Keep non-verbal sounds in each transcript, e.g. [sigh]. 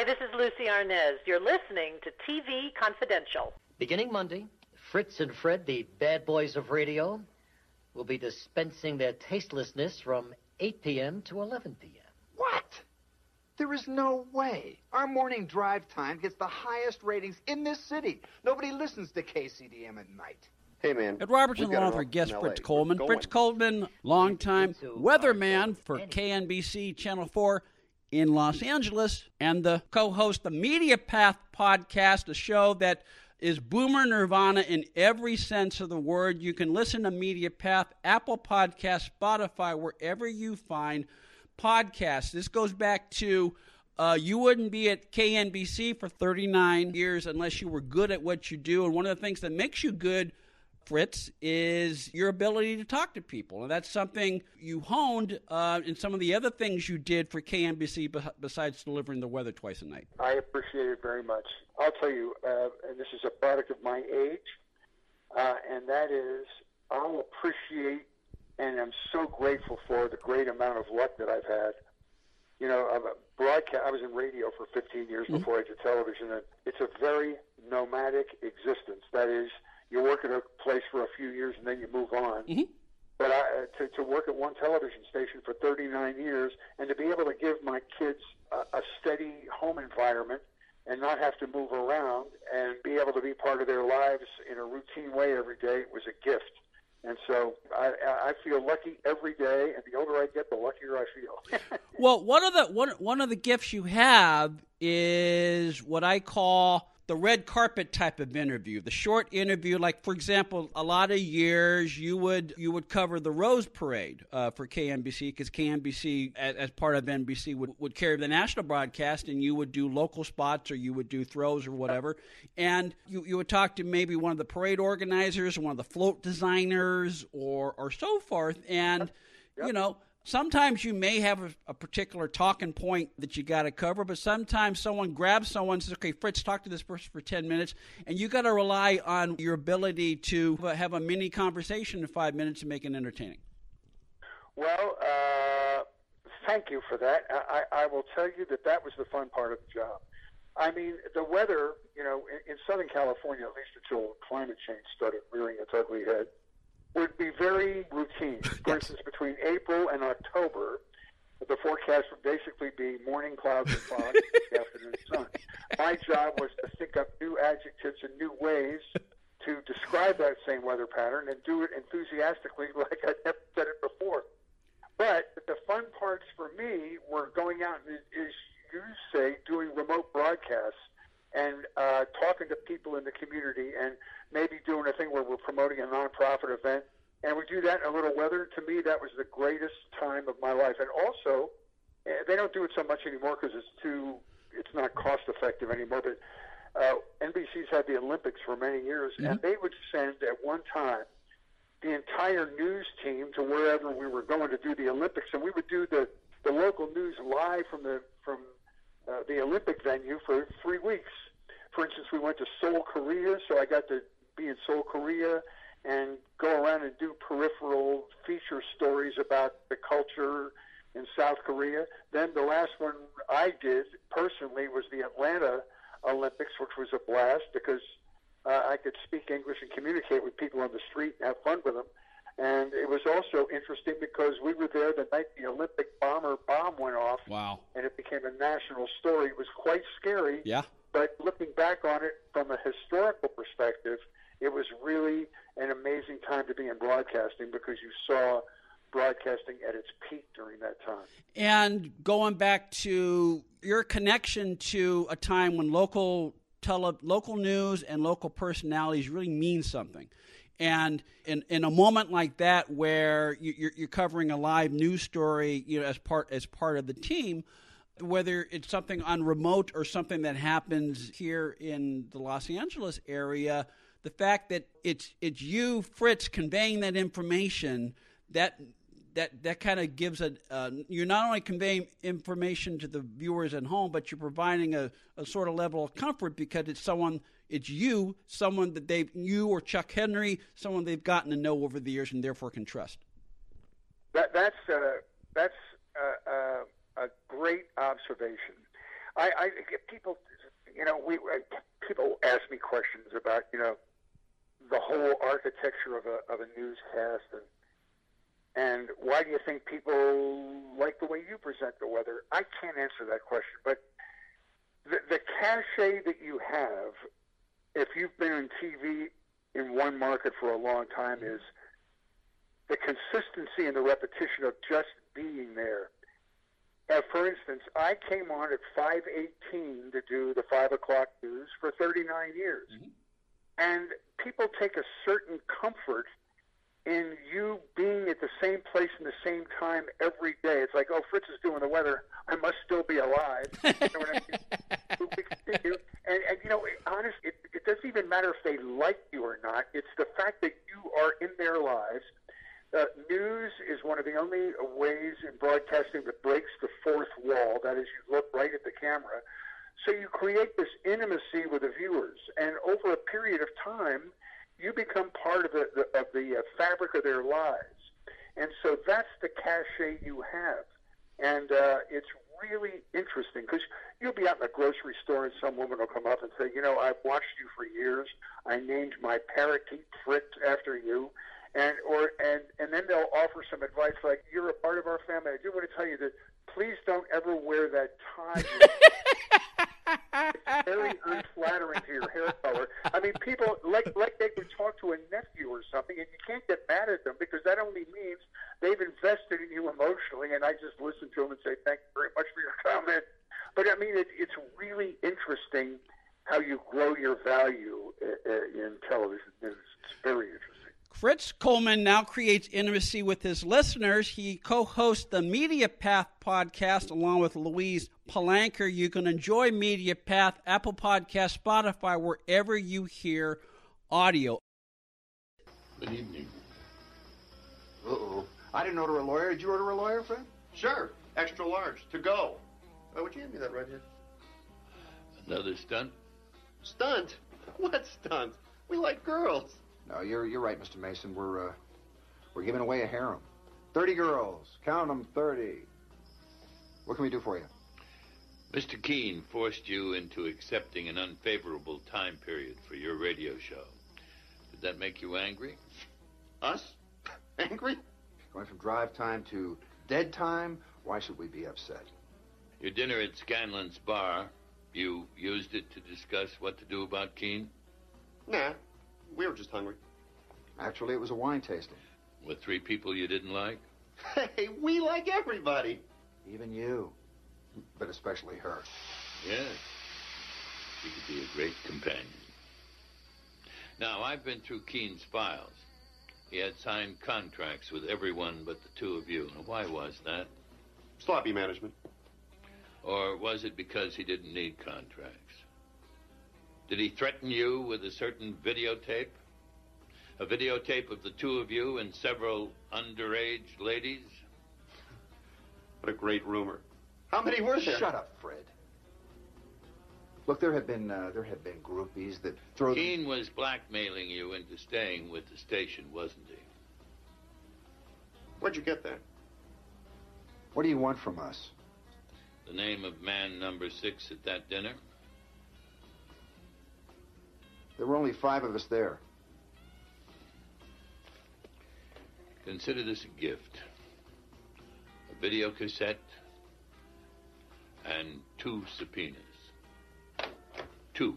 Hi, this is Lucie Arnaz. You're listening to TV Confidential. Beginning Monday, Fritz and Fred, the bad boys of radio, will be dispensing their tastelessness from 8 p.m. to 11 p.m. What? There is no way. Our morning drive time gets the highest ratings in this city. Nobody listens to KCDM at night. Hey, man. Ed Robertson we got Law an for office guest Fritz Coleman. Fritz. Coleman, longtime weatherman for KNBC Channel 4 in Los Angeles and the co-host the Media Path podcast, a show that is boomer nirvana in every sense of the word. You can listen to Media Path, Apple Podcast, Spotify, wherever you find podcasts. This goes back to uh, you wouldn't be at KNBC for 39 years unless you were good at what you do. And one of the things that makes you good, Fritz, is your ability to talk to people. And that's something you honed uh, in some of the other things you did for KNBC beh- besides delivering the weather twice a night. I appreciate it very much. I'll tell you, uh, and this is a product of my age, uh, and that is I'll appreciate and I'm so grateful for the great amount of luck that I've had. You know, I'm a broadcast. I was in radio for 15 years before I did television, and it's a very nomadic existence. That is, you work at a place for a few years and then you move on. Mm-hmm. But I, uh, to, to work at one television station for 39 years and to be able to give my kids a, a steady home environment and not have to move around and be able to be part of their lives in a routine way every day was a gift. And so I, I feel lucky every day, and the older I get, the luckier I feel. [laughs] Well, one of the one one of the gifts you have is what I call the red carpet type of interview, the short interview. Like for example, a lot of years you would you would cover the Rose Parade uh, for KNBC because KNBC as, as part of NBC would, would carry the national broadcast, and you would do local spots or you would do throws or whatever, and you you would talk to maybe one of the parade organizers, one of the float designers, or or so forth, and you know sometimes you may have a, a particular talking point that you got to cover, but sometimes someone grabs someone and says, okay, Fritz, talk to this person for 10 minutes, and you got to rely on your ability to have a mini conversation in five minutes and make it entertaining. Well, uh, thank you for that. I, I I will tell you that that was the fun part of the job. I mean, the weather, you know, in, in Southern California, at least until climate change started rearing its ugly head, would be very routine. [laughs] For instance, between April and October, the forecast would basically be morning clouds and fog, [laughs] afternoon sun. My job was to think up new adjectives and new ways to describe that same weather pattern and do it enthusiastically [laughs] like I'd never said it before. But the fun parts for me were going out and, as you say, doing remote broadcasts and uh, talking to people in the community and maybe doing a thing where we're promoting a nonprofit event. And we do that in a little weather. To me, that was the greatest time of my life. And also, eh, they don't do it so much anymore because it's too, it's not cost effective anymore. But uh, NBC's had the Olympics for many years, and they would send at one time the entire news team to wherever we were going to do the Olympics, and we would do the the local news live from the from uh, the Olympic venue for three weeks. For instance, we went to Seoul, Korea, so I got to be in Seoul, Korea, and go around and do peripheral feature stories about the culture in South Korea. Then the last one I did personally was the Atlanta Olympics, which was a blast because uh, I could speak English and communicate with people on the street and have fun with them. And it was also interesting because we were there the night the Olympic bomber bomb went off, Wow. and it became a national story. It was quite scary. Yeah. But looking back on it from a historical perspective, it was really an amazing time to be in broadcasting because you saw broadcasting at its peak during that time. And going back to your connection to a time when local tele, local news and local personalities really mean something. And in, in a moment like that, where you, you're, you're covering a live news story, you know, as part as part of the team, whether it's something on remote or something that happens here in the Los Angeles area, the fact that it's it's you, Fritz, conveying that information that that that kind of gives a uh, you're not only conveying information to the viewers at home, but you're providing a, a sort of level of comfort because it's someone it's you, someone that they've you or Chuck Henry, someone they've gotten to know over the years and therefore can trust. That, that's uh, that's uh, uh, a great observation. I, I people, you know, we people ask me questions about, you know, the whole architecture of a of a newscast and and why do you think people like the way you present the weather? I can't answer that question, but the, the cachet that you have, if you've been on TV in one market for a long time, is the consistency and the repetition of just being there. Uh, for instance, I came on at 5:18 to do the five o'clock news for 39 years, mm-hmm. and people take a certain comfort in you being at the same place in the same time every day. It's like, oh, Fritz is doing the weather. I must still be alive. You know I mean? [laughs] and, and you know, honest, it, it doesn't even matter if they like you or not. It's the fact that you are in their lives. Uh, news is one of the only ways in broadcasting that breaks the fourth wall. That is, you look right at the camera. So you create this intimacy with the viewers, and over a period of time, you become part of the, the of the uh, fabric of their lives, and so that's the cachet you have, and uh, it's really interesting because you'll be out in a grocery store and some woman will come up and say, you know, I've watched you for years. I named my parakeet Fritz after you. And or and and then they'll offer some advice like you're a part of our family. I do want to tell you that please don't ever wear that tie. it's very unflattering to your hair color. I mean, people like like they would talk to a nephew or something, and you can't get mad at them because that only means they've invested in you emotionally. And I just listen to them and say, "Thank you very much for your comment." But I mean, it, it's really interesting how you grow your value uh, uh in television news. It's very interesting. Fritz Coleman now creates intimacy with his listeners. He co hosts the Media Path podcast along with Louise Palanker. You can enjoy Media Path, Apple Podcast, Spotify, wherever you hear audio. Good evening. Uh oh. I didn't order a lawyer. Did you order a lawyer, Fred? Sure. Extra large. To go. Oh, would you hand me that right here? Another stunt? Stunt? What stunt? We like girls. No, you're you're right, Mr. Mason. We're uh, we're giving away a harem. Thirty girls. Count them, thirty. What can we do for you? Mr. Keene forced you into accepting an unfavorable time period for your radio show. Did that make you angry? Us? [laughs] Angry? Going from drive time to dead time? Why should we be upset? Your dinner at Scanlon's bar, you used it to discuss what to do about Keene? Nah, we were just hungry. Actually, it was a wine tasting. With three people you didn't like? Hey, we like everybody. Even you. But especially her. Yes. She could be a great companion. Now, I've been through Keene's files. He had signed contracts with everyone but the two of you. Now, why was that? Sloppy management. Or was it because he didn't need contracts? Did he threaten you with a certain videotape? A videotape of the two of you and several underage ladies? What a great rumor. How many were there? Shut up, Fred. Look, there have been uh, there have been groupies that throw. Keene was blackmailing you into staying with the station, wasn't he? Where'd you get that? What do you want from us? The name of man number six at that dinner? There were only five of us there. Consider this a gift. A video cassette and two subpoenas. Two.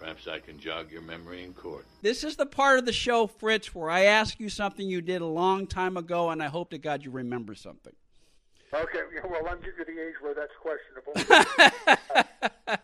Perhaps I can jog your memory in court. This is the part of the show, Fritz, where I ask you something you did a long time ago, and I hope to God you remember something. Okay, well, I'm getting to the age where that's questionable. [laughs] [laughs]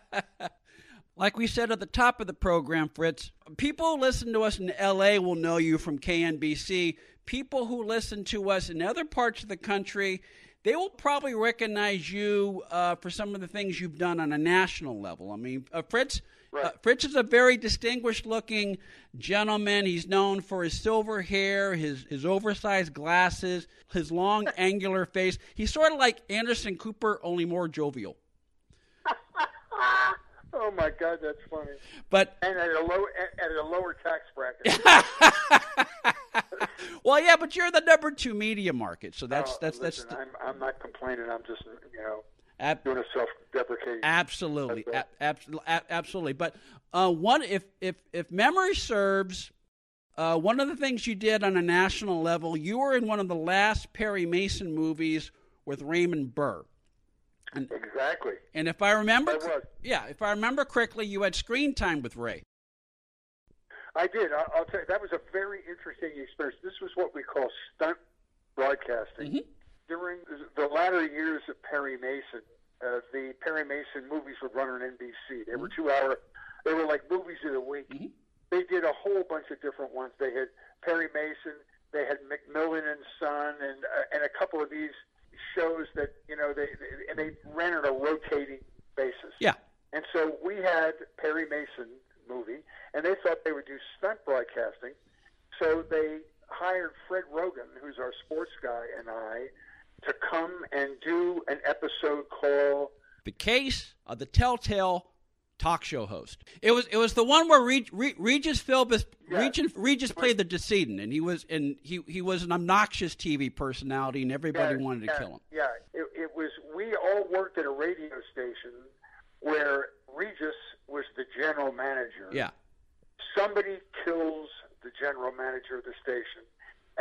Like we said at the top of the program, Fritz, people who listen to us in LA will know you from KNBC. People who listen to us in other parts of the country, they will probably recognize you uh, for some of the things you've done on a national level. I mean, uh, Fritz. Uh, right. Uh, Fritz is a very distinguished looking gentleman. He's known for his silver hair, his, his oversized glasses, his long [laughs] angular face. He's sort of like Anderson Cooper, only more jovial. Oh my God, that's funny. But and at a low at a lower tax bracket. [laughs] well, yeah, but you're the number two media market, so that's oh, that's listen, that's. I'm I'm not complaining. I'm just you know. Ab- doing a self-deprecating. Absolutely, That's a- abs- a- absolutely. But uh, one, if if if memory serves, uh, one of the things you did on a national level, you were in one of the last Perry Mason movies with Raymond Burr. Exactly. And if I remember, yeah, if I remember correctly, you had screen time with Ray. I did. I- I'll tell you, that was a very interesting experience. This was what we call stunt broadcasting. Mhm. During the latter years of Perry Mason, uh, the Perry Mason movies would run on NBC. They were two hour, they were like movies of the week. Mhm. They did a whole bunch of different ones. They had Perry Mason, they had McMillan and Son, and uh, and a couple of these shows that you know they, they and they ran on a rotating basis. Yeah. And so we had Perry Mason movie, and they thought they would do stunt broadcasting. So they hired Fred Roggin, who's our sports guy, and I to come and do an episode called The case of the telltale talk show host. It was it was the one where Reg, Re, Regis Philbin Yeah. Regis, Regis played the decedent, and he was and he he was an obnoxious TV personality, and everybody Yeah, wanted to yeah, kill him. Yeah, it, it was. We all worked at a radio station where Regis was the general manager. Yeah. Somebody kills the general manager of the station,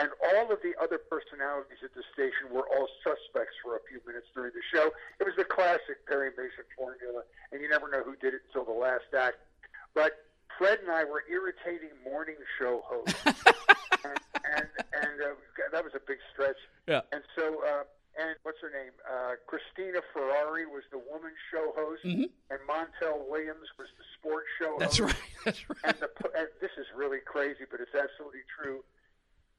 and all of the other personalities at the station were all suspects for a few minutes during the show. It was the classic Perry Mason formula, and you never know who did it until the last act. But Fred and I were irritating morning show hosts, [laughs] and and, and uh, that was a big stretch. Yeah. And so, uh, and what's her name? Uh, Christina Ferrare was the woman show host, Mhm. and Montel Williams was the sports show That's host. right. [laughs] That's right. And, the, and this is really crazy, but it's absolutely true.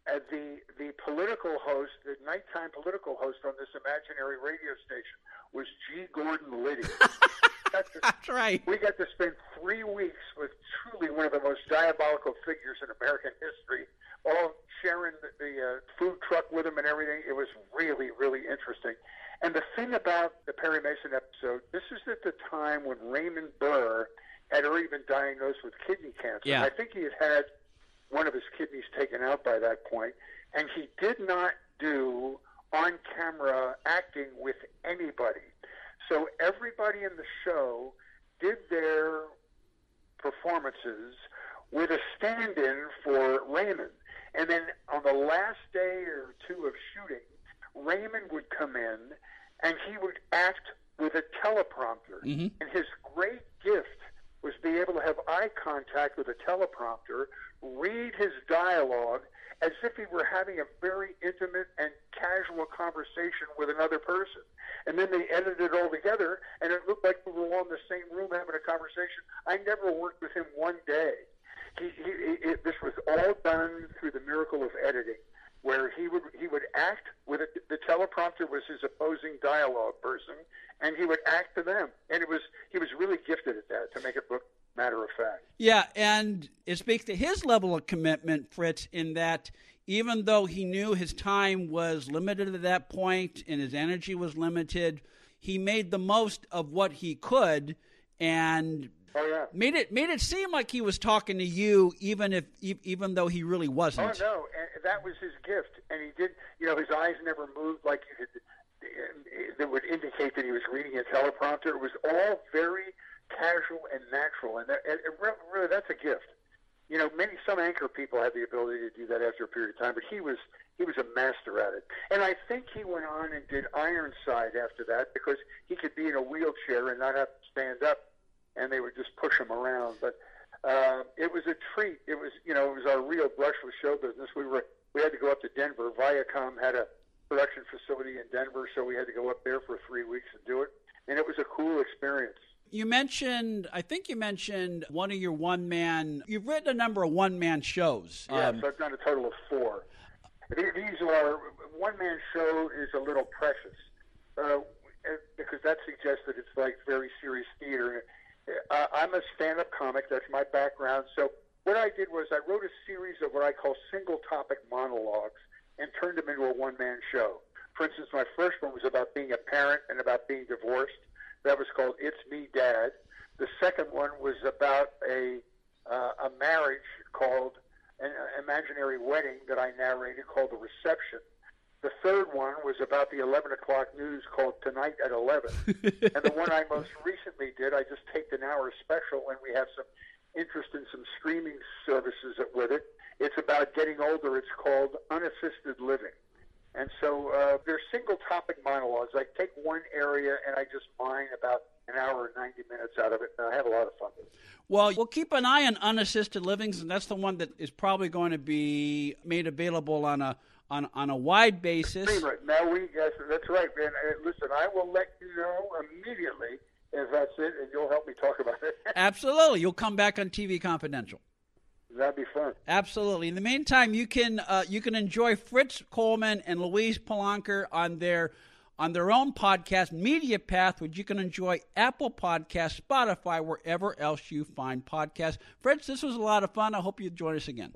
Uh, the the political host, the nighttime political host on this imaginary radio station was G. Gordon Liddy. [laughs] That's That's right. we got to spend three weeks with truly one of the most diabolical figures in American history, all sharing the, the uh, food truck with him and everything. It was really, really interesting. And the thing about the Perry Mason episode, this is at the time when Raymond Burr had already been diagnosed with kidney cancer. Yeah. I think he had had one of his kidneys taken out by that point, and he did not do on camera acting with anybody. So everybody in the show did their performances with a stand in for Raymond. And then on the last day or two of shooting, Raymond would come in and he would act with a teleprompter. Mhm. And his great gift was be able to have eye contact with a teleprompter, read his dialogue as if he were having a very intimate and casual conversation with another person. And then they edited it all together, and it looked like we were all in the same room having a conversation. I never worked with him one day. He, he, it, this was all done through the miracle of editing, where he would he would act with it. The teleprompter was his opposing dialogue person, and he would act to them. And it was he was really gifted at that to make it look matter of fact. Yeah, and it speaks to his level of commitment, Fritz, in that even though he knew his time was limited at that point and his energy was limited, he made the most of what he could and Oh yeah. made it made it seem like he was talking to you, even if even though he really wasn't. Oh no, and that was his gift, and he did. You know, his eyes never moved like you could. That would indicate that he was reading a teleprompter. It was all very casual and natural, and, that, and really that's a gift. You know, many some anchor people have the ability to do that after a period of time, but he was he was a master at it. And I think he went on and did Ironside after that because he could be in a wheelchair and not have to stand up, and they would just push them around. But uh, it was a treat. It was, you know, it was our real brush with show business. We were, we had to go up to Denver. Viacom had a production facility in Denver, so we had to go up there for three weeks and do it. And it was a cool experience. You mentioned, I think you mentioned one of your one man. You've written a number of one man shows. Yeah, Um, so I've done a total of four. These are one man show is a little precious uh, because that suggests that it's like very serious theater. Uh, I'm a stand-up comic. That's my background. So what I did was I wrote a series of what I call single-topic monologues and turned them into a one-man show. For instance, my first one was about being a parent and about being divorced. That was called "It's Me, Dad." The second one was about a uh, a marriage called an uh, imaginary wedding that I narrated called The Reception. The third one was about the 11 o'clock news called Tonight at 11. [laughs] and the one I most recently did, I just taped an hour special, and we have some interest in some streaming services with it. It's about getting older. It's called Unassisted Living. And so uh, they're single topic monologues. I take one area and I just mine about an hour and 90 minutes out of it, and I have a lot of fun with it. Well, we'll keep an eye on unassisted livings, and that's the one that is probably going to be made available on a on on a wide basis. Now we yes, that's right, man. listen, I will let you know immediately if that's it, and you'll help me talk about it. [laughs] Absolutely, you'll come back on TV Confidential. That'd be fun. Absolutely. In the meantime, you can uh, you can enjoy Fritz Coleman and Louise Palanker on their on their own podcast, Media Path, which you can enjoy Apple Podcast, Spotify, wherever else you find podcasts. Fritz, this was a lot of fun. I hope you join us again.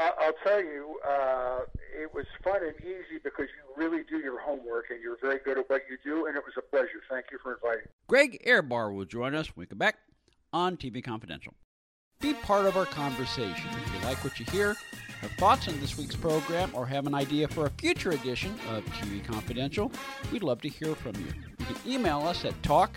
I'll tell you, uh, it was fun and easy because you really do your homework and you're very good at what you do, and it was a pleasure. Thank you for inviting me. Greg Ehrbar will join us when we come back on TV Confidential. Be part of our conversation. If you like what you hear, have thoughts on this week's program, or have an idea for a future edition of TV Confidential, we'd love to hear from you. You can email us at talk